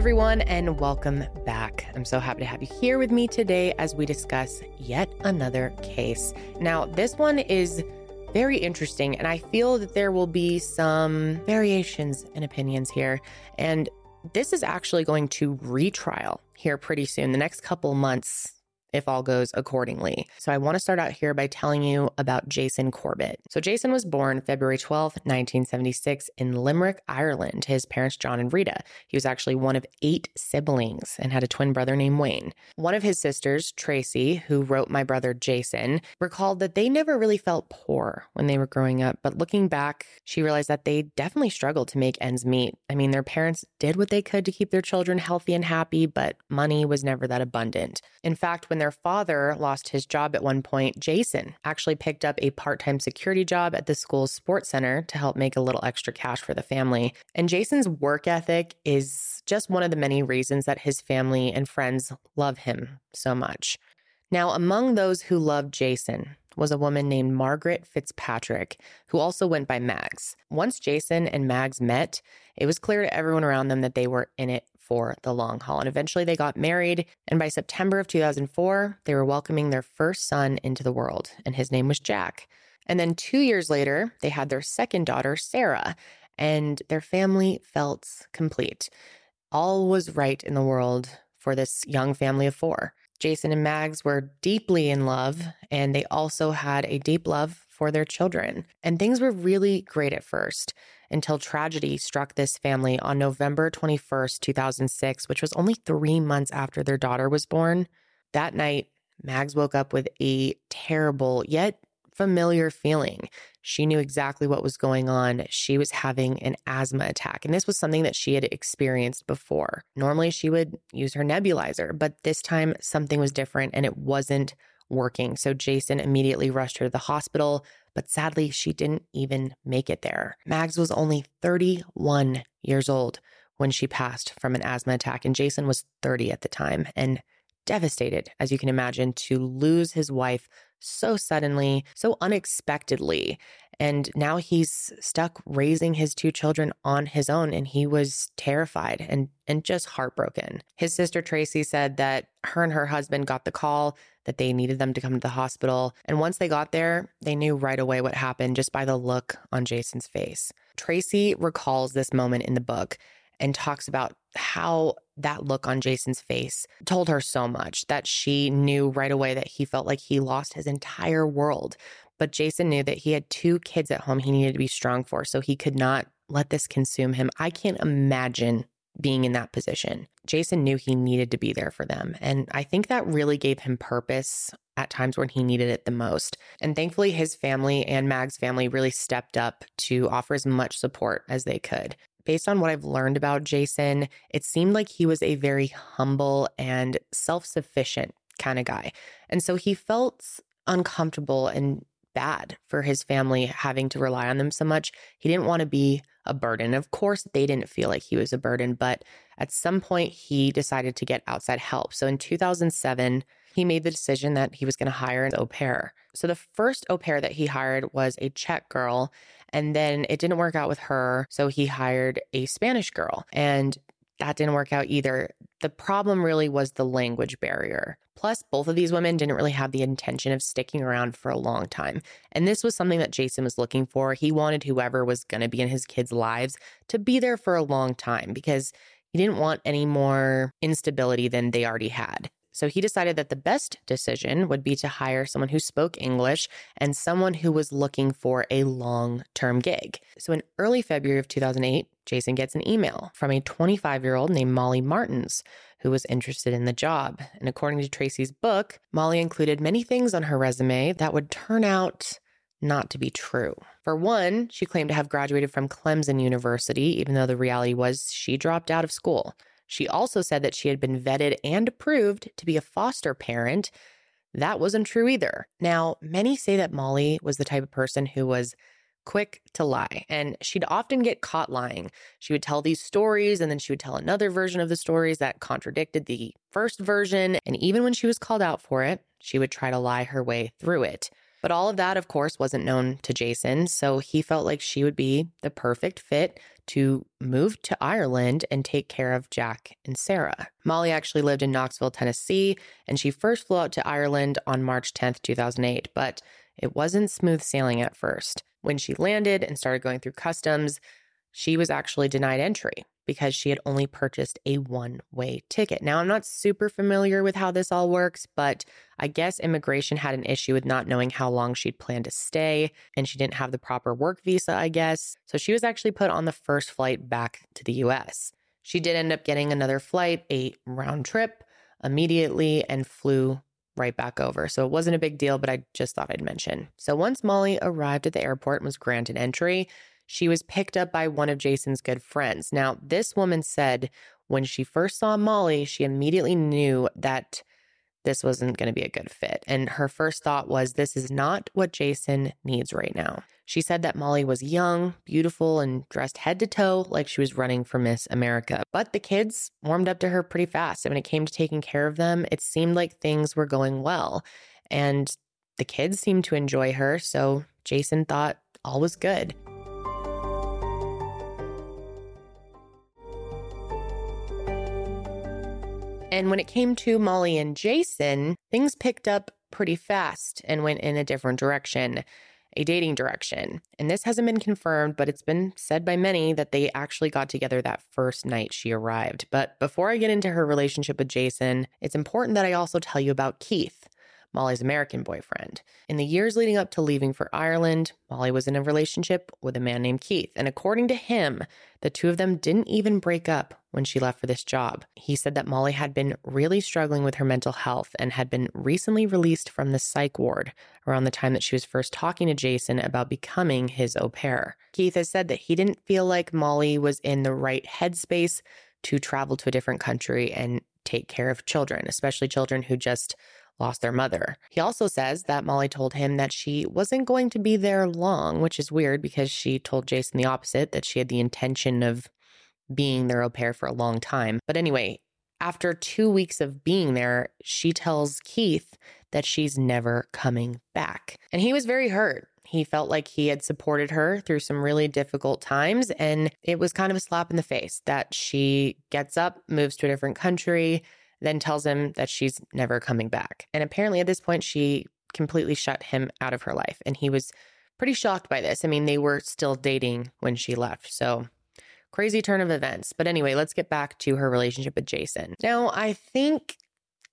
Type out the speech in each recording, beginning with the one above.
everyone, and welcome back. I'm so happy to have you here with me today as we discuss yet another case. Now, this one is very interesting, and I feel that there will be some variations in opinions here. And this is actually going to retrial here pretty soon, the next couple months if all goes accordingly. So I want to start out here by telling you about Jason Corbett. So Jason was born February 12, 1976 in Limerick, Ireland. His parents John and Rita. He was actually one of 8 siblings and had a twin brother named Wayne. One of his sisters, Tracy, who wrote My Brother Jason, recalled that they never really felt poor when they were growing up, but looking back, she realized that they definitely struggled to make ends meet. I mean, their parents did what they could to keep their children healthy and happy, but money was never that abundant. In fact, when their father lost his job at one point, Jason actually picked up a part time security job at the school's sports center to help make a little extra cash for the family. And Jason's work ethic is just one of the many reasons that his family and friends love him so much. Now, among those who loved Jason was a woman named Margaret Fitzpatrick, who also went by Mags. Once Jason and Mags met, it was clear to everyone around them that they were in it for the long haul. And eventually they got married. And by September of 2004, they were welcoming their first son into the world, and his name was Jack. And then two years later, they had their second daughter, Sarah, and their family felt complete. All was right in the world for this young family of four. Jason and Mags were deeply in love, and they also had a deep love for their children. And things were really great at first until tragedy struck this family on November 21st, 2006, which was only three months after their daughter was born. That night, Mags woke up with a terrible yet familiar feeling. She knew exactly what was going on. She was having an asthma attack, and this was something that she had experienced before. Normally, she would use her nebulizer, but this time something was different and it wasn't working. So Jason immediately rushed her to the hospital but sadly, she didn't even make it there. Mags was only 31 years old when she passed from an asthma attack, and Jason was 30 at the time and devastated, as you can imagine, to lose his wife so suddenly, so unexpectedly. And now he's stuck raising his two children on his own. And he was terrified and, and just heartbroken. His sister Tracy said that her and her husband got the call that they needed them to come to the hospital. And once they got there, they knew right away what happened just by the look on Jason's face. Tracy recalls this moment in the book and talks about how that look on Jason's face told her so much that she knew right away that he felt like he lost his entire world. But Jason knew that he had two kids at home he needed to be strong for, so he could not let this consume him. I can't imagine being in that position. Jason knew he needed to be there for them. And I think that really gave him purpose at times when he needed it the most. And thankfully, his family and Mag's family really stepped up to offer as much support as they could. Based on what I've learned about Jason, it seemed like he was a very humble and self sufficient kind of guy. And so he felt uncomfortable and bad for his family having to rely on them so much. He didn't want to be a burden. Of course, they didn't feel like he was a burden, but at some point he decided to get outside help. So in 2007, he made the decision that he was going to hire an au pair. So the first au pair that he hired was a Czech girl, and then it didn't work out with her. So he hired a Spanish girl. And that didn't work out either. The problem really was the language barrier. Plus, both of these women didn't really have the intention of sticking around for a long time. And this was something that Jason was looking for. He wanted whoever was going to be in his kids' lives to be there for a long time because he didn't want any more instability than they already had. So he decided that the best decision would be to hire someone who spoke English and someone who was looking for a long term gig. So in early February of 2008, Jason gets an email from a 25 year old named Molly Martens who was interested in the job. And according to Tracy's book, Molly included many things on her resume that would turn out not to be true. For one, she claimed to have graduated from Clemson University, even though the reality was she dropped out of school. She also said that she had been vetted and approved to be a foster parent. That wasn't true either. Now, many say that Molly was the type of person who was quick to lie, and she'd often get caught lying. She would tell these stories, and then she would tell another version of the stories that contradicted the first version. And even when she was called out for it, she would try to lie her way through it. But all of that, of course, wasn't known to Jason. So he felt like she would be the perfect fit to move to Ireland and take care of Jack and Sarah. Molly actually lived in Knoxville, Tennessee, and she first flew out to Ireland on March 10th, 2008. But it wasn't smooth sailing at first. When she landed and started going through customs, she was actually denied entry because she had only purchased a one way ticket. Now, I'm not super familiar with how this all works, but I guess immigration had an issue with not knowing how long she'd planned to stay, and she didn't have the proper work visa, I guess. So she was actually put on the first flight back to the US. She did end up getting another flight, a round trip immediately, and flew right back over. So it wasn't a big deal, but I just thought I'd mention. So once Molly arrived at the airport and was granted entry, she was picked up by one of Jason's good friends. Now, this woman said when she first saw Molly, she immediately knew that this wasn't going to be a good fit. And her first thought was, this is not what Jason needs right now. She said that Molly was young, beautiful, and dressed head to toe like she was running for Miss America. But the kids warmed up to her pretty fast. And when it came to taking care of them, it seemed like things were going well. And the kids seemed to enjoy her. So Jason thought all was good. And when it came to Molly and Jason, things picked up pretty fast and went in a different direction, a dating direction. And this hasn't been confirmed, but it's been said by many that they actually got together that first night she arrived. But before I get into her relationship with Jason, it's important that I also tell you about Keith. Molly's American boyfriend. In the years leading up to leaving for Ireland, Molly was in a relationship with a man named Keith. And according to him, the two of them didn't even break up when she left for this job. He said that Molly had been really struggling with her mental health and had been recently released from the psych ward around the time that she was first talking to Jason about becoming his au pair. Keith has said that he didn't feel like Molly was in the right headspace to travel to a different country and take care of children, especially children who just lost their mother. He also says that Molly told him that she wasn't going to be there long, which is weird because she told Jason the opposite, that she had the intention of being their au pair for a long time. But anyway, after two weeks of being there, she tells Keith that she's never coming back. And he was very hurt. He felt like he had supported her through some really difficult times. And it was kind of a slap in the face that she gets up, moves to a different country, then tells him that she's never coming back. And apparently, at this point, she completely shut him out of her life. And he was pretty shocked by this. I mean, they were still dating when she left. So, crazy turn of events. But anyway, let's get back to her relationship with Jason. Now, I think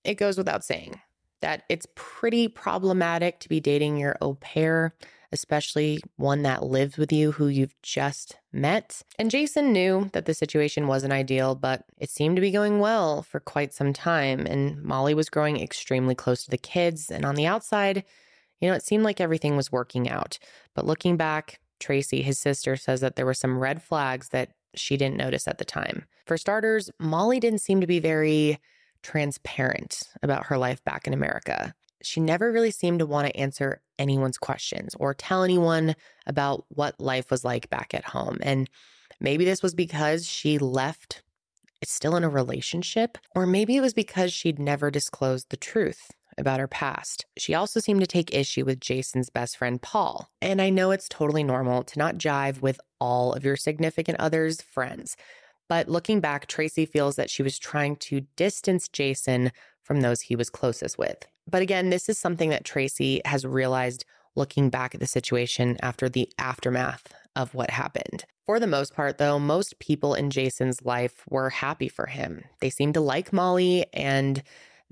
it goes without saying that it's pretty problematic to be dating your au pair especially one that lives with you who you've just met. And Jason knew that the situation wasn't ideal, but it seemed to be going well for quite some time. And Molly was growing extremely close to the kids. And on the outside, you know, it seemed like everything was working out. But looking back, Tracy, his sister, says that there were some red flags that she didn't notice at the time. For starters, Molly didn't seem to be very transparent about her life back in America she never really seemed to want to answer anyone's questions or tell anyone about what life was like back at home. And maybe this was because she left it's still in a relationship, or maybe it was because she'd never disclosed the truth about her past. She also seemed to take issue with Jason's best friend, Paul. And I know it's totally normal to not jive with all of your significant other's friends. But looking back, Tracy feels that she was trying to distance Jason from those he was closest with. But again, this is something that Tracy has realized looking back at the situation after the aftermath of what happened. For the most part, though, most people in Jason's life were happy for him. They seemed to like Molly and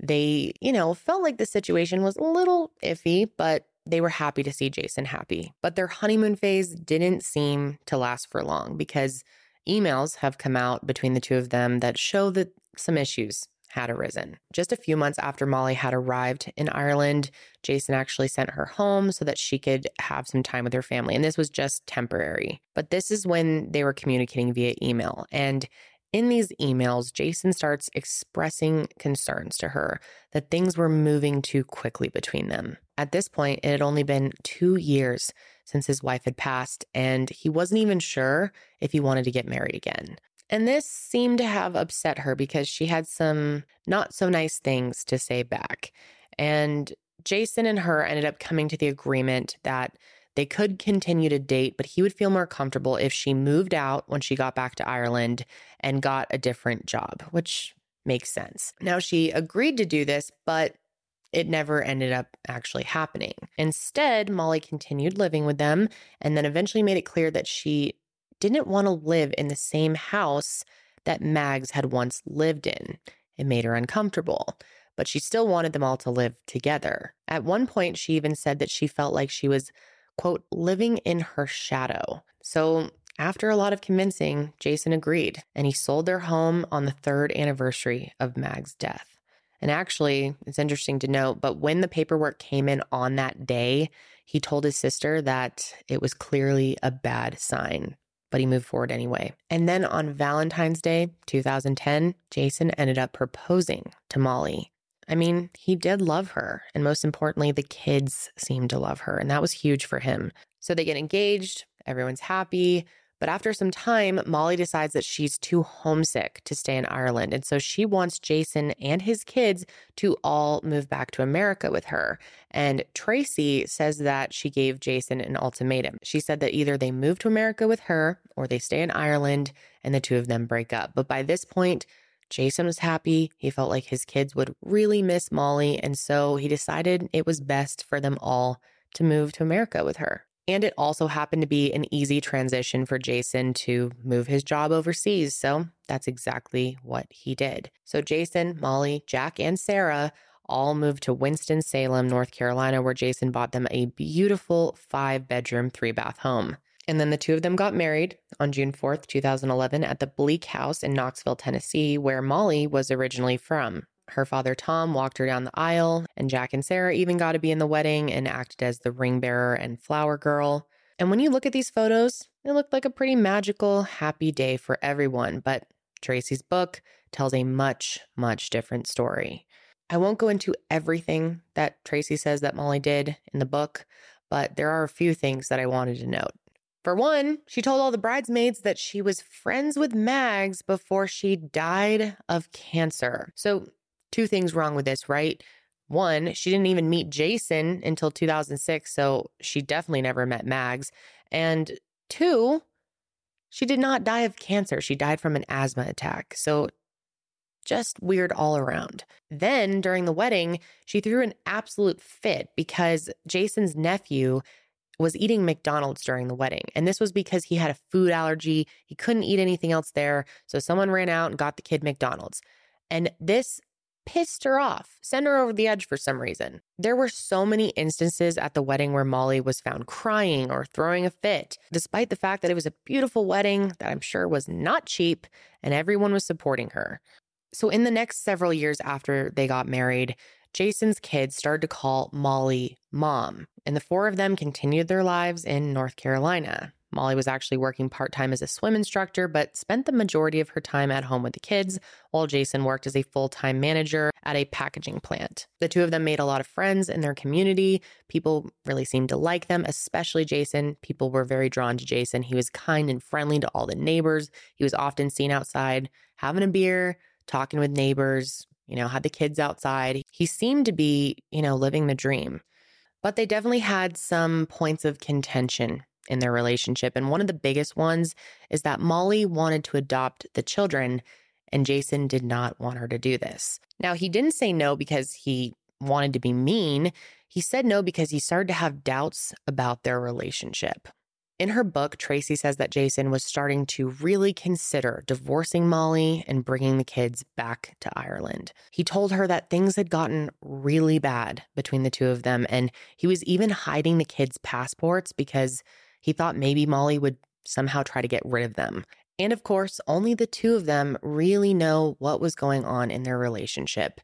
they, you know, felt like the situation was a little iffy, but they were happy to see Jason happy. But their honeymoon phase didn't seem to last for long because emails have come out between the two of them that show that some issues had arisen. Just a few months after Molly had arrived in Ireland, Jason actually sent her home so that she could have some time with her family. And this was just temporary. But this is when they were communicating via email. And in these emails, Jason starts expressing concerns to her that things were moving too quickly between them. At this point, it had only been two years since his wife had passed, and he wasn't even sure if he wanted to get married again. And this seemed to have upset her because she had some not so nice things to say back. And Jason and her ended up coming to the agreement that they could continue to date, but he would feel more comfortable if she moved out when she got back to Ireland and got a different job, which makes sense. Now, she agreed to do this, but it never ended up actually happening. Instead, Molly continued living with them and then eventually made it clear that she didn't want to live in the same house that Mags had once lived in. It made her uncomfortable, but she still wanted them all to live together. At one point, she even said that she felt like she was, quote, living in her shadow. So after a lot of convincing, Jason agreed, and he sold their home on the third anniversary of Mag's death. And actually, it's interesting to note, but when the paperwork came in on that day, he told his sister that it was clearly a bad sign but he moved forward anyway. And then on Valentine's Day, 2010, Jason ended up proposing to Molly. I mean, he did love her. And most importantly, the kids seemed to love her. And that was huge for him. So they get engaged, everyone's happy. But after some time, Molly decides that she's too homesick to stay in Ireland. And so she wants Jason and his kids to all move back to America with her. And Tracy says that she gave Jason an ultimatum. She said that either they move to America with her or they stay in Ireland and the two of them break up. But by this point, Jason was happy. He felt like his kids would really miss Molly. And so he decided it was best for them all to move to America with her. And it also happened to be an easy transition for Jason to move his job overseas. So that's exactly what he did. So Jason, Molly, Jack, and Sarah all moved to Winston-Salem, North Carolina, where Jason bought them a beautiful five bedroom, three bath home. And then the two of them got married on June 4th, 2011, at the Bleak House in Knoxville, Tennessee, where Molly was originally from. Her father, Tom, walked her down the aisle, and Jack and Sarah even got to be in the wedding and acted as the ring bearer and flower girl. And when you look at these photos, it looked like a pretty magical, happy day for everyone. But Tracy's book tells a much, much different story. I won't go into everything that Tracy says that Molly did in the book, but there are a few things that I wanted to note. For one, she told all the bridesmaids that she was friends with Mags before she died of cancer. So two things wrong with this, right? One, she didn't even meet Jason until 2006, so she definitely never met Mags. And two, she did not die of cancer. She died from an asthma attack. So just weird all around. Then during the wedding, she threw an absolute fit because Jason's nephew was eating McDonald's during the wedding. And this was because he had a food allergy. He couldn't eat anything else there. So someone ran out and got the kid McDonald's. And this pissed her off, sent her over the edge for some reason. There were so many instances at the wedding where Molly was found crying or throwing a fit, despite the fact that it was a beautiful wedding that I'm sure was not cheap and everyone was supporting her. So, in the next several years after they got married, Jason's kids started to call Molly mom, and the four of them continued their lives in North Carolina. Molly was actually working part time as a swim instructor, but spent the majority of her time at home with the kids, while Jason worked as a full time manager at a packaging plant. The two of them made a lot of friends in their community. People really seemed to like them, especially Jason. People were very drawn to Jason. He was kind and friendly to all the neighbors. He was often seen outside having a beer, talking with neighbors, you know, had the kids outside. He seemed to be, you know, living the dream. But they definitely had some points of contention in their relationship. And one of the biggest ones is that Molly wanted to adopt the children, and Jason did not want her to do this. Now, he didn't say no because he wanted to be mean. He said no because he started to have doubts about their relationship. In her book, Tracy says that Jason was starting to really consider divorcing Molly and bringing the kids back to Ireland. He told her that things had gotten really bad between the two of them, and he was even hiding the kids' passports because he thought maybe Molly would somehow try to get rid of them. And of course, only the two of them really know what was going on in their relationship.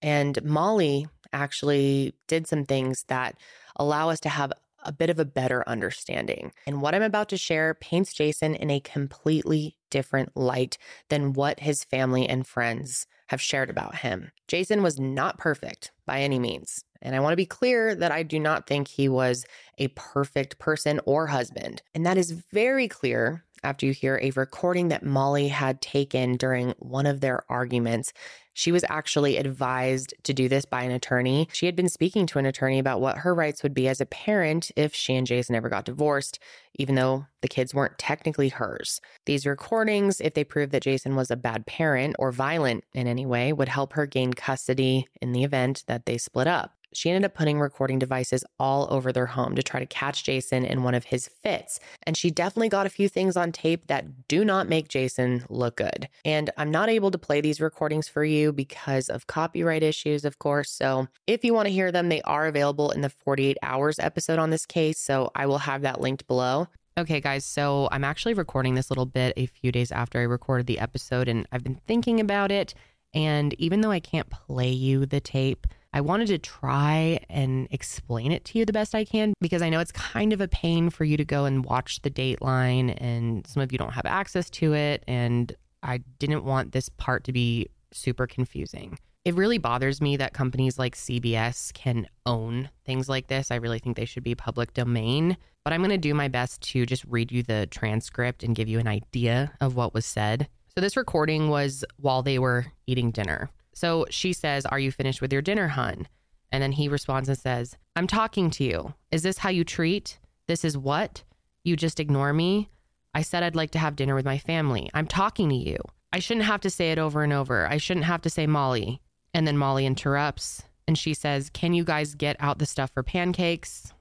And Molly actually did some things that allow us to have a bit of a better understanding. And what I'm about to share paints Jason in a completely different light than what his family and friends have shared about him. Jason was not perfect by any means. And I want to be clear that I do not think he was a perfect person or husband. And that is very clear after you hear a recording that Molly had taken during one of their arguments. She was actually advised to do this by an attorney. She had been speaking to an attorney about what her rights would be as a parent if she and Jason ever got divorced, even though the kids weren't technically hers. These recordings, if they prove that Jason was a bad parent or violent in any way, would help her gain custody in the event that they split up she ended up putting recording devices all over their home to try to catch Jason in one of his fits. And she definitely got a few things on tape that do not make Jason look good. And I'm not able to play these recordings for you because of copyright issues, of course. So if you want to hear them, they are available in the 48 hours episode on this case. So I will have that linked below. Okay, guys, so I'm actually recording this little bit a few days after I recorded the episode, and I've been thinking about it. And even though I can't play you the tape, I wanted to try and explain it to you the best I can because I know it's kind of a pain for you to go and watch the Dateline, and some of you don't have access to it. And I didn't want this part to be super confusing. It really bothers me that companies like CBS can own things like this. I really think they should be public domain. But I'm going to do my best to just read you the transcript and give you an idea of what was said. So, this recording was while they were eating dinner. So she says, Are you finished with your dinner, hun? And then he responds and says, I'm talking to you. Is this how you treat? This is what? You just ignore me? I said I'd like to have dinner with my family. I'm talking to you. I shouldn't have to say it over and over. I shouldn't have to say Molly. And then Molly interrupts and she says, Can you guys get out the stuff for pancakes?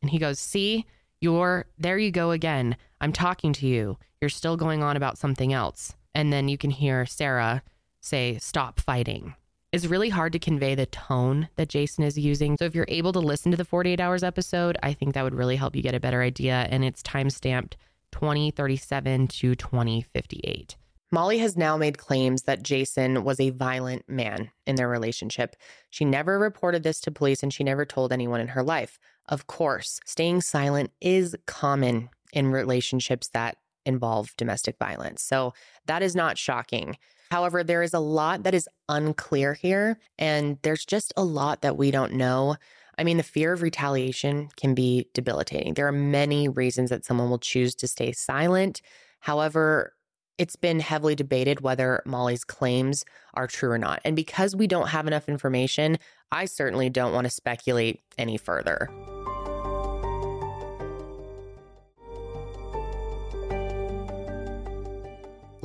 And he goes, See, you're there you go again. I'm talking to you. You're still going on about something else. And then you can hear Sarah say, stop fighting. It's really hard to convey the tone that Jason is using. So if you're able to listen to the 48 hours episode, I think that would really help you get a better idea. And it's time stamped 2037 to 2058. Molly has now made claims that Jason was a violent man in their relationship. She never reported this to police and she never told anyone in her life. Of course, staying silent is common in relationships that involve domestic violence. So that is not shocking. However, there is a lot that is unclear here, and there's just a lot that we don't know. I mean, the fear of retaliation can be debilitating. There are many reasons that someone will choose to stay silent. However, it's been heavily debated whether Molly's claims are true or not. And because we don't have enough information, I certainly don't want to speculate any further.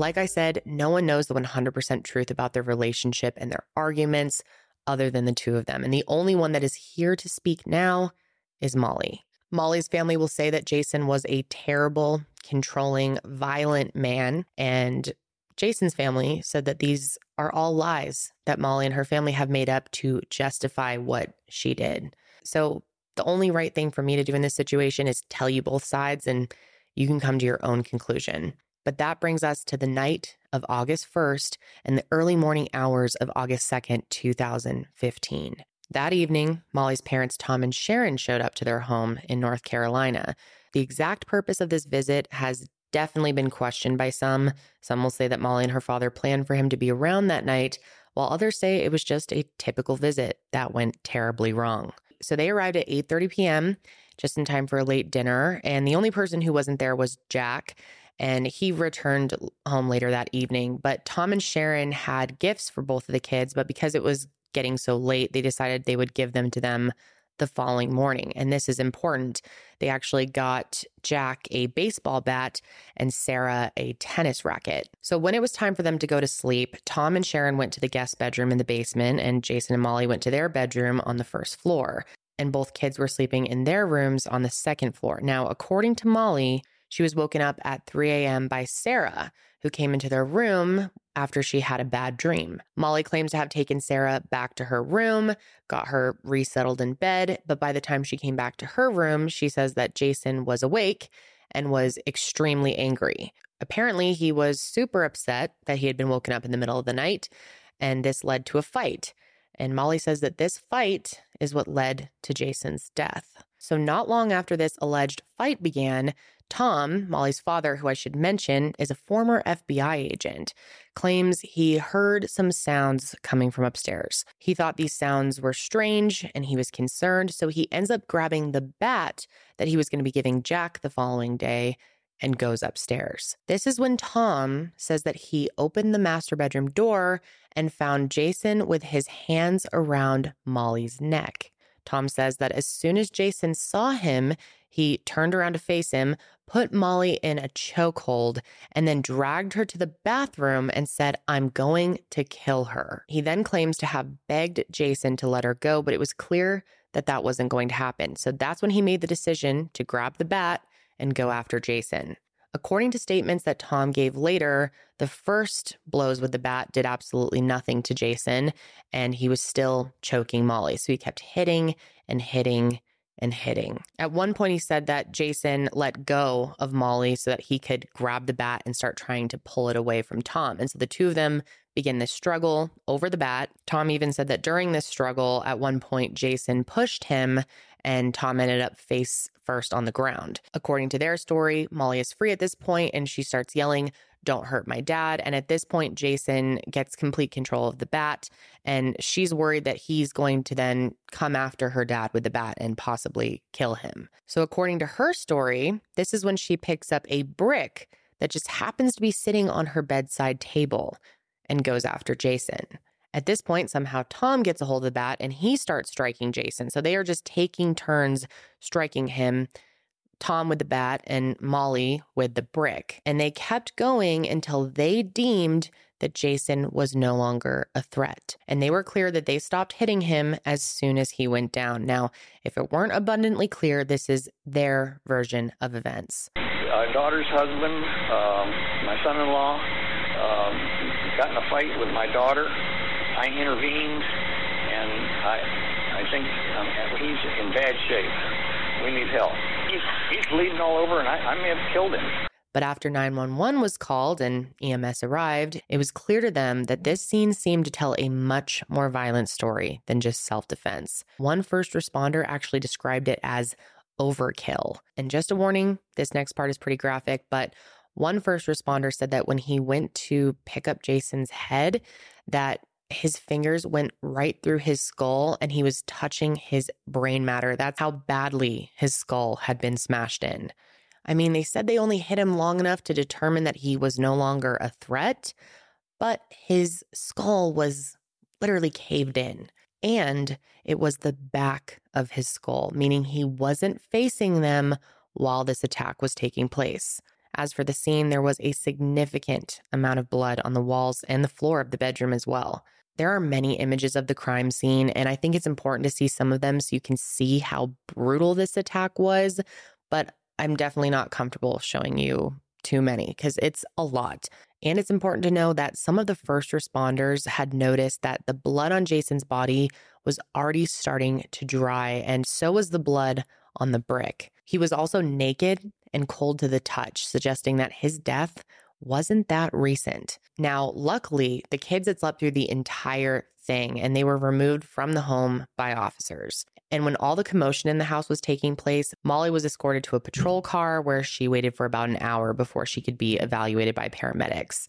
Like I said, no one knows the 100% truth about their relationship and their arguments other than the two of them. And the only one that is here to speak now is Molly. Molly's family will say that Jason was a terrible, controlling, violent man. And Jason's family said that these are all lies that Molly and her family have made up to justify what she did. So the only right thing for me to do in this situation is tell you both sides and you can come to your own conclusion. But that brings us to the night of August 1st and the early morning hours of August 2nd, 2015. That evening, Molly's parents, Tom and Sharon, showed up to their home in North Carolina. The exact purpose of this visit has definitely been questioned by some. Some will say that Molly and her father planned for him to be around that night, while others say it was just a typical visit that went terribly wrong. So they arrived at 8:30 p.m., just in time for a late dinner, and the only person who wasn't there was Jack and he returned home later that evening. But Tom and Sharon had gifts for both of the kids, but because it was getting so late, they decided they would give them to them the following morning. And this is important. They actually got Jack a baseball bat and Sarah a tennis racket. So when it was time for them to go to sleep, Tom and Sharon went to the guest bedroom in the basement, and Jason and Molly went to their bedroom on the first floor. And both kids were sleeping in their rooms on the second floor. Now, according to Molly, she was woken up at 3 a.m. by Sarah, who came into their room after she had a bad dream. Molly claims to have taken Sarah back to her room, got her resettled in bed, but by the time she came back to her room, she says that Jason was awake and was extremely angry. Apparently, he was super upset that he had been woken up in the middle of the night, and this led to a fight. And Molly says that this fight is what led to Jason's death. So, not long after this alleged fight began, Tom, Molly's father, who I should mention is a former FBI agent, claims he heard some sounds coming from upstairs. He thought these sounds were strange and he was concerned, so he ends up grabbing the bat that he was going to be giving Jack the following day and goes upstairs. This is when Tom says that he opened the master bedroom door and found Jason with his hands around Molly's neck. Tom says that as soon as Jason saw him, he turned around to face him, put Molly in a chokehold, and then dragged her to the bathroom and said, I'm going to kill her. He then claims to have begged Jason to let her go, but it was clear that that wasn't going to happen. So that's when he made the decision to grab the bat and go after Jason. According to statements that Tom gave later, the first blows with the bat did absolutely nothing to Jason, and he was still choking Molly. So he kept hitting and hitting and hitting. At one point, he said that Jason let go of Molly so that he could grab the bat and start trying to pull it away from Tom. And so the two of them begin this struggle over the bat. Tom even said that during this struggle, at one point, Jason pushed him and Tom ended up face first on the ground. According to their story, Molly is free at this point and she starts yelling, Don't hurt my dad. And at this point, Jason gets complete control of the bat and she's worried that he's going to then come after her dad with the bat and possibly kill him. So, according to her story, this is when she picks up a brick that just happens to be sitting on her bedside table and goes after Jason. At this point, somehow Tom gets a hold of the bat and he starts striking Jason. So they are just taking turns striking him. Tom with the bat and Molly with the brick. And they kept going until they deemed that Jason was no longer a threat. And they were clear that they stopped hitting him as soon as he went down. Now, if it weren't abundantly clear, this is their version of events. Our daughter's husband, um, my son in law, um, got in a fight with my daughter I intervened, and I, I think um, he's in bad shape. We need help. He's, he's bleeding all over, and I, I may have killed him. But after 911 was called and EMS arrived, it was clear to them that this scene seemed to tell a much more violent story than just self defense. One first responder actually described it as overkill. And just a warning this next part is pretty graphic, but one first responder said that when he went to pick up Jason's head, that his fingers went right through his skull and he was touching his brain matter. That's how badly his skull had been smashed in. I mean, they said they only hit him long enough to determine that he was no longer a threat, but his skull was literally caved in. And it was the back of his skull, meaning he wasn't facing them while this attack was taking place. As for the scene, there was a significant amount of blood on the walls and the floor of the bedroom as well. There are many images of the crime scene, and I think it's important to see some of them so you can see how brutal this attack was. But I'm definitely not comfortable showing you too many because it's a lot. And it's important to know that some of the first responders had noticed that the blood on Jason's body was already starting to dry, and so was the blood on the brick. He was also naked and cold to the touch, suggesting that his death wasn't that recent. Now, luckily, the kids had slept through the entire thing and they were removed from the home by officers. And when all the commotion in the house was taking place, Molly was escorted to a patrol car where she waited for about an hour before she could be evaluated by paramedics.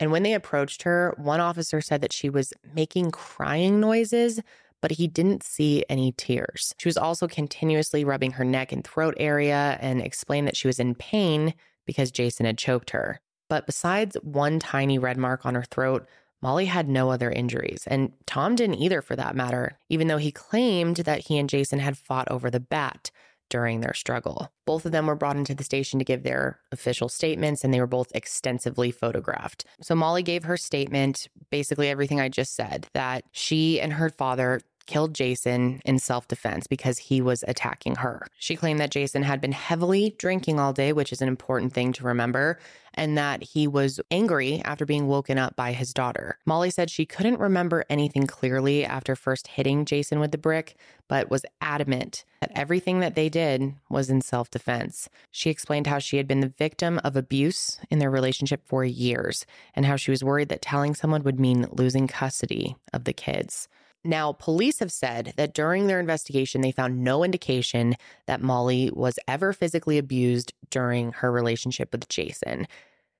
And when they approached her, one officer said that she was making crying noises, but he didn't see any tears. She was also continuously rubbing her neck and throat area and explained that she was in pain because Jason had choked her. But besides one tiny red mark on her throat, Molly had no other injuries, and Tom didn't either for that matter, even though he claimed that he and Jason had fought over the bat during their struggle. Both of them were brought into the station to give their official statements, and they were both extensively photographed. So Molly gave her statement, basically everything I just said, that she and her father killed Jason in self defense because he was attacking her. She claimed that Jason had been heavily drinking all day, which is an important thing to remember, and that he was angry after being woken up by his daughter. Molly said she couldn't remember anything clearly after first hitting Jason with the brick, but was adamant that everything that they did was in self defense. She explained how she had been the victim of abuse in their relationship for years and how she was worried that telling someone would mean losing custody of the kids. Now, police have said that during their investigation, they found no indication that Molly was ever physically abused during her relationship with Jason.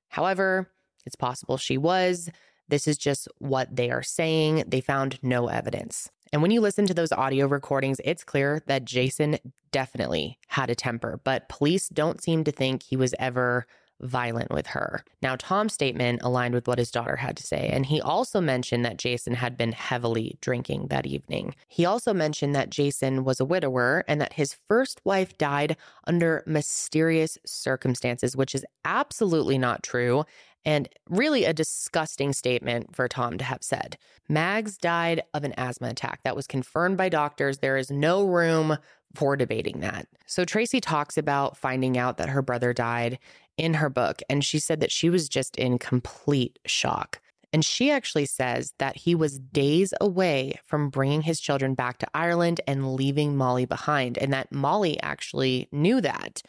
However, it's possible she was. This is just what they are saying. They found no evidence. And when you listen to those audio recordings, it's clear that Jason definitely had a temper, but police don't seem to think he was ever violent with her. Now, Tom's statement aligned with what his daughter had to say, and he also mentioned that Jason had been heavily drinking that evening. He also mentioned that Jason was a widower and that his first wife died under mysterious circumstances, which is absolutely not true and really a disgusting statement for Tom to have said. Mags died of an asthma attack. That was confirmed by doctors. There is no room for debating that. So Tracy talks about finding out that her brother died in her book, and she said that she was just in complete shock. And she actually says that he was days away from bringing his children back to Ireland and leaving Molly behind, and that Molly actually knew that.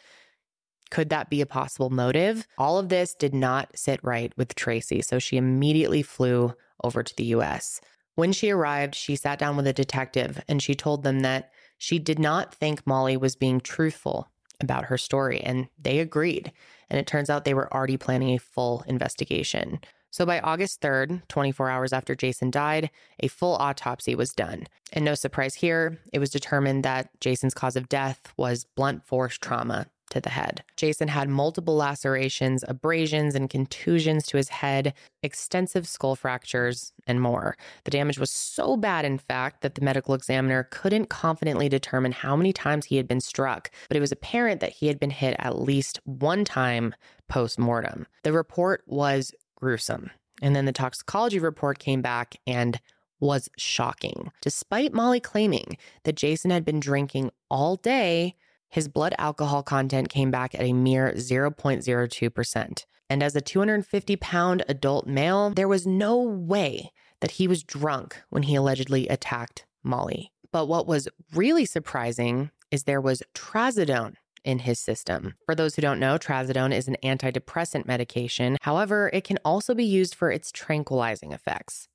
Could that be a possible motive? All of this did not sit right with Tracy, so she immediately flew over to the US. When she arrived, she sat down with a detective and she told them that she did not think Molly was being truthful about her story, and they agreed. And it turns out they were already planning a full investigation. So by August 3rd, 24 hours after Jason died, a full autopsy was done. And no surprise here, it was determined that Jason's cause of death was blunt force trauma to the head. Jason had multiple lacerations, abrasions, and contusions to his head, extensive skull fractures, and more. The damage was so bad, in fact, that the medical examiner couldn't confidently determine how many times he had been struck, but it was apparent that he had been hit at least one time post mortem. The report was gruesome. And then the toxicology report came back and was shocking. Despite Molly claiming that Jason had been drinking all day, his blood alcohol content came back at a mere 0.02%. And as a 250 pound adult male, there was no way that he was drunk when he allegedly attacked Molly. But what was really surprising is there was trazodone in his system. For those who don't know, trazodone is an antidepressant medication. However, it can also be used for its tranquilizing effects.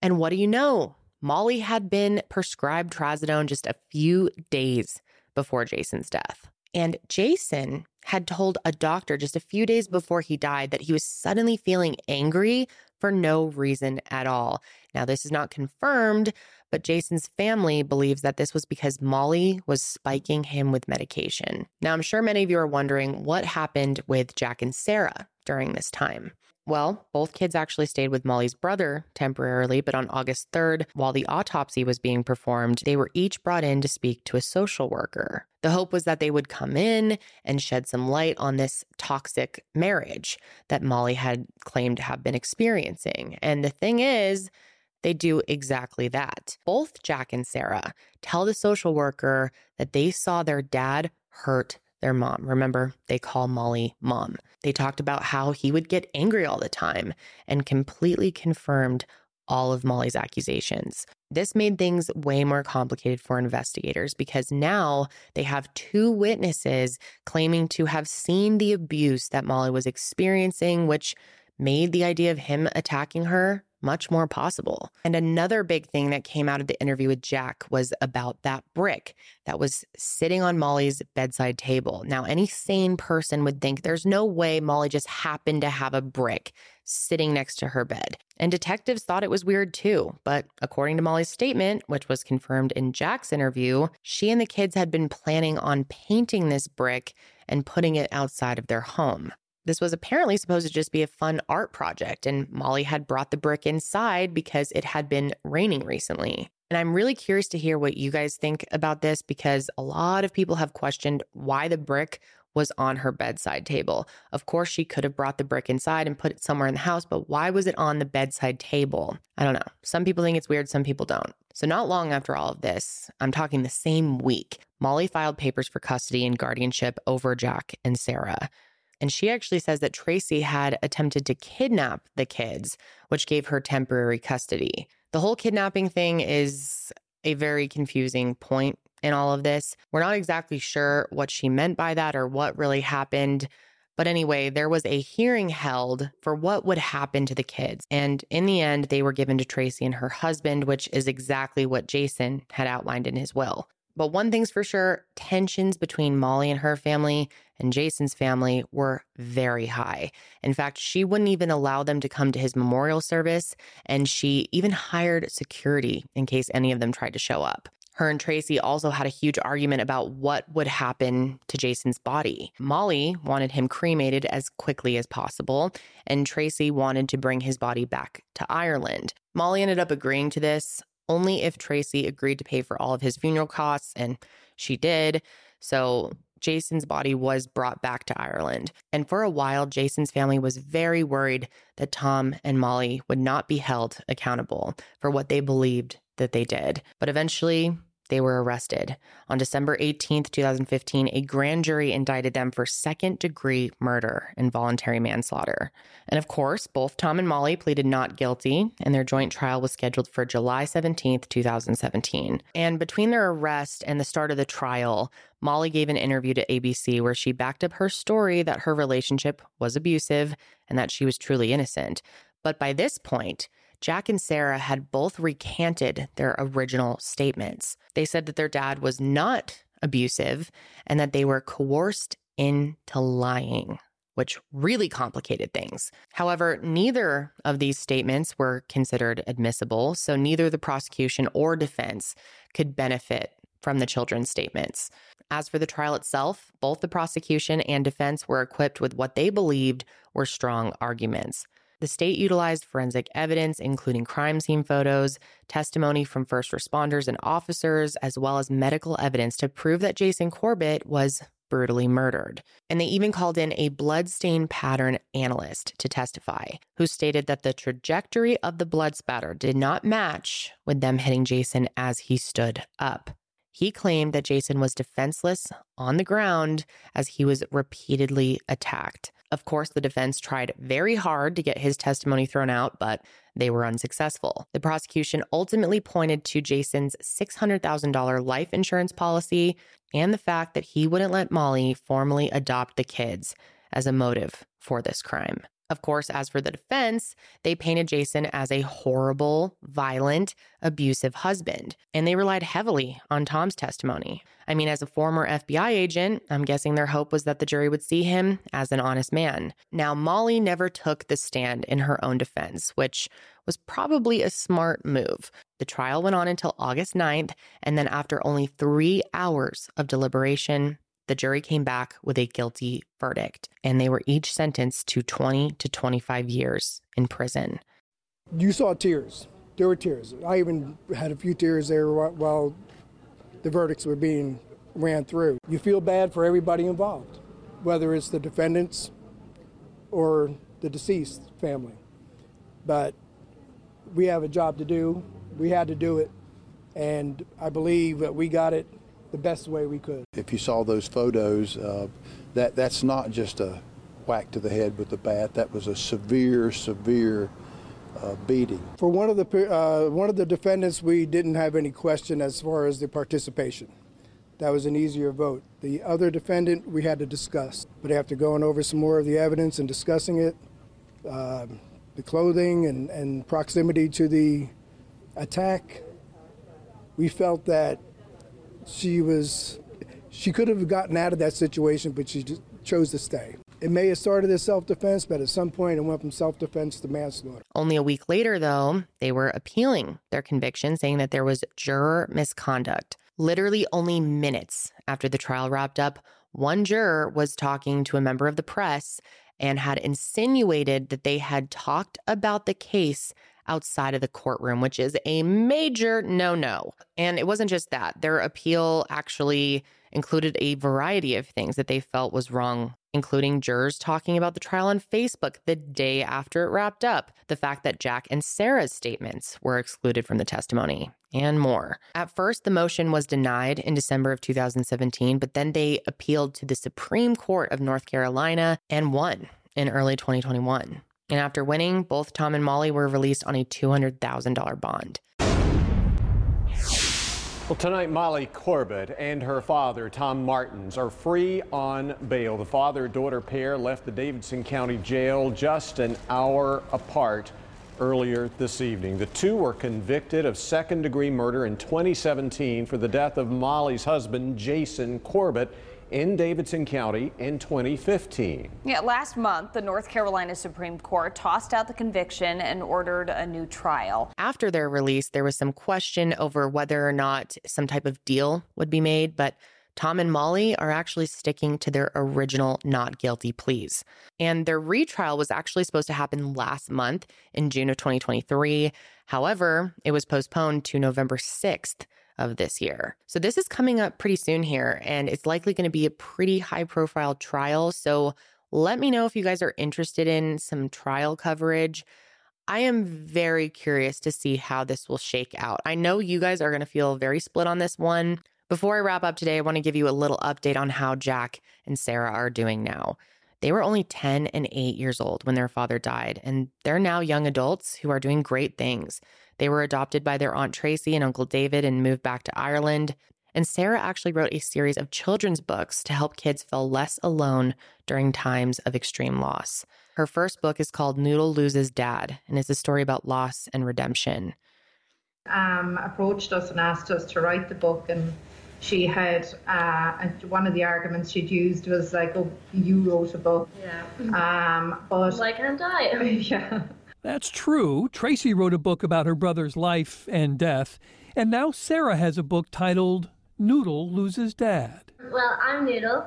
And what do you know? Molly had been prescribed trazodone just a few days before Jason's death. And Jason had told a doctor just a few days before he died that he was suddenly feeling angry for no reason at all. Now, this is not confirmed, but Jason's family believes that this was because Molly was spiking him with medication. Now, I'm sure many of you are wondering what happened with Jack and Sarah during this time. Well, both kids actually stayed with Molly's brother temporarily, but on August 3rd, while the autopsy was being performed, they were each brought in to speak to a social worker. The hope was that they would come in and shed some light on this toxic marriage that Molly had claimed to have been experiencing. And the thing is, they do exactly that. Both Jack and Sarah tell the social worker that they saw their dad hurt their mom. Remember, they call Molly mom. They talked about how he would get angry all the time and completely confirmed all of Molly's accusations. This made things way more complicated for investigators because now they have two witnesses claiming to have seen the abuse that Molly was experiencing, which made the idea of him attacking her much more possible. And another big thing that came out of the interview with Jack was about that brick that was sitting on Molly's bedside table. Now, any sane person would think there's no way Molly just happened to have a brick sitting next to her bed. And detectives thought it was weird too. But according to Molly's statement, which was confirmed in Jack's interview, she and the kids had been planning on painting this brick and putting it outside of their home. This was apparently supposed to just be a fun art project, and Molly had brought the brick inside because it had been raining recently. And I'm really curious to hear what you guys think about this because a lot of people have questioned why the brick was on her bedside table. Of course, she could have brought the brick inside and put it somewhere in the house, but why was it on the bedside table? I don't know. Some people think it's weird, some people don't. So, not long after all of this, I'm talking the same week, Molly filed papers for custody and guardianship over Jack and Sarah. And she actually says that Tracy had attempted to kidnap the kids, which gave her temporary custody. The whole kidnapping thing is a very confusing point in all of this. We're not exactly sure what she meant by that or what really happened. But anyway, there was a hearing held for what would happen to the kids. And in the end, they were given to Tracy and her husband, which is exactly what Jason had outlined in his will. But one thing's for sure tensions between Molly and her family and Jason's family were very high. In fact, she wouldn't even allow them to come to his memorial service, and she even hired security in case any of them tried to show up. Her and Tracy also had a huge argument about what would happen to Jason's body. Molly wanted him cremated as quickly as possible, and Tracy wanted to bring his body back to Ireland. Molly ended up agreeing to this only if Tracy agreed to pay for all of his funeral costs, and she did. So Jason's body was brought back to Ireland. And for a while, Jason's family was very worried that Tom and Molly would not be held accountable for what they believed that they did. But eventually, they were arrested. On December 18th, 2015, a grand jury indicted them for second degree murder and voluntary manslaughter. And of course, both Tom and Molly pleaded not guilty, and their joint trial was scheduled for July 17th, 2017. And between their arrest and the start of the trial, Molly gave an interview to ABC where she backed up her story that her relationship was abusive and that she was truly innocent. But by this point, Jack and Sarah had both recanted their original statements. They said that their dad was not abusive and that they were coerced into lying, which really complicated things. However, neither of these statements were considered admissible, so neither the prosecution or defense could benefit from the children's statements. As for the trial itself, both the prosecution and defense were equipped with what they believed were strong arguments. The state utilized forensic evidence, including crime scene photos, testimony from first responders and officers, as well as medical evidence to prove that Jason Corbett was brutally murdered. And they even called in a bloodstain pattern analyst to testify, who stated that the trajectory of the blood spatter did not match with them hitting Jason as he stood up. He claimed that Jason was defenseless on the ground as he was repeatedly attacked. Of course, the defense tried very hard to get his testimony thrown out, but they were unsuccessful. The prosecution ultimately pointed to Jason's $600,000 life insurance policy and the fact that he wouldn't let Molly formally adopt the kids as a motive for this crime. Of course, as for the defense, they painted Jason as a horrible, violent, abusive husband, and they relied heavily on Tom's testimony. I mean, as a former FBI agent, I'm guessing their hope was that the jury would see him as an honest man. Now, Molly never took the stand in her own defense, which was probably a smart move. The trial went on until August 9th, and then after only three hours of deliberation, the jury came back with a guilty verdict, and they were each sentenced to 20 to 25 years in prison. You saw tears. There were tears. I even had a few tears there while the verdicts were being ran through. You feel bad for everybody involved, whether it's the defendants or the deceased family. But we have a job to do. We had to do it. And I believe that we got it the best way we could. If you saw those photos, uh, that that's not just a whack to the head with the bat. That was a severe, severe uh, beating. For one of the uh, one of the defendants, we didn't have any question as far as the participation. That was an easier vote. The other defendant, we had to discuss. But after going over some more of the evidence and discussing it, uh, the clothing and, and proximity to the attack, we felt that she was she could have gotten out of that situation, but she chose to stay. It may have started as self defense, but at some point it went from self defense to manslaughter. Only a week later, though, they were appealing their conviction, saying that there was juror misconduct. Literally only minutes after the trial wrapped up, one juror was talking to a member of the press and had insinuated that they had talked about the case outside of the courtroom, which is a major no no. And it wasn't just that, their appeal actually included a variety of things that they felt was wrong, including jurors talking about the trial on Facebook the day after it wrapped up, the fact that Jack and Sarah's statements were excluded from the testimony, and more. At first, the motion was denied in December of 2017, but then they appealed to the Supreme Court of North Carolina and won in early 2021. And after winning, both Tom and Molly were released on a $200,000 bond. Well, tonight, Molly Corbett and her father, Tom Martens, are free on bail. The father daughter pair left the Davidson County Jail just an hour apart earlier this evening. The two were convicted of second degree murder in 2017 for the death of Molly's husband, Jason Corbett, in Davidson County in 2015. Yeah, last month, the North Carolina Supreme Court tossed out the conviction and ordered a new trial. After their release, there was some question over whether or not some type of deal would be made, but Tom and Molly are actually sticking to their original not guilty pleas. And their retrial was actually supposed to happen last month in June of 2023. However, it was postponed to November 6th of this year. So this is coming up pretty soon here, and it's likely going to be a pretty high profile trial. So let me know if you guys are interested in some trial coverage. I am very curious to see how this will shake out. I know you guys are going to feel very split on this one. Before I wrap up today, I want to give you a little update on how Jack and Sarah are doing now. They were only 10 and 8 years old when their father died, and they're now young adults who are doing great things. They were adopted by their Aunt Tracy and Uncle David and moved back to Ireland. And Sarah actually wrote a series of children's books to help kids feel less alone during times of extreme loss. Her first book is called Noodle Loses Dad and is a story about loss and redemption. Um, approached us and asked us to write the book and she had uh, one of the arguments she'd used was like, "Oh, you wrote a book." Yeah. Um, but why can't I? yeah. That's true. Tracy wrote a book about her brother's life and death, and now Sarah has a book titled "Noodle Loses Dad." Well, I'm Noodle,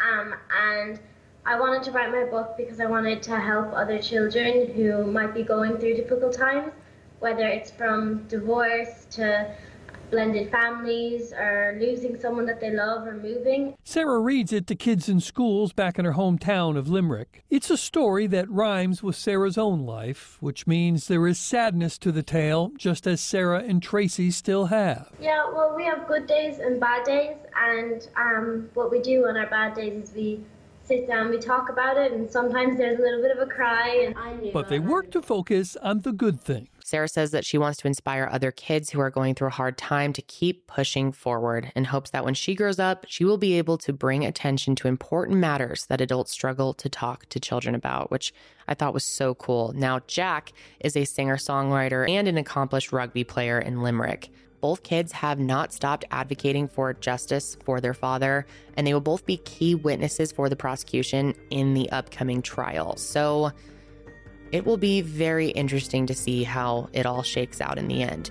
um, and I wanted to write my book because I wanted to help other children who might be going through difficult times, whether it's from divorce to blended families or losing someone that they love or moving. Sarah reads it to kids in schools back in her hometown of Limerick. It's a story that rhymes with Sarah's own life, which means there is sadness to the tale, just as Sarah and Tracy still have. Yeah, well, we have good days and bad days, and um, what we do on our bad days is we sit down, we talk about it, and sometimes there's a little bit of a cry. And but they work to focus on the good things. Sarah says that she wants to inspire other kids who are going through a hard time to keep pushing forward and hopes that when she grows up, she will be able to bring attention to important matters that adults struggle to talk to children about, which I thought was so cool. Now, Jack is a singer songwriter and an accomplished rugby player in Limerick both kids have not stopped advocating for justice for their father, and they will both be key witnesses for the prosecution in the upcoming trial. So it will be very interesting to see how it all shakes out in the end.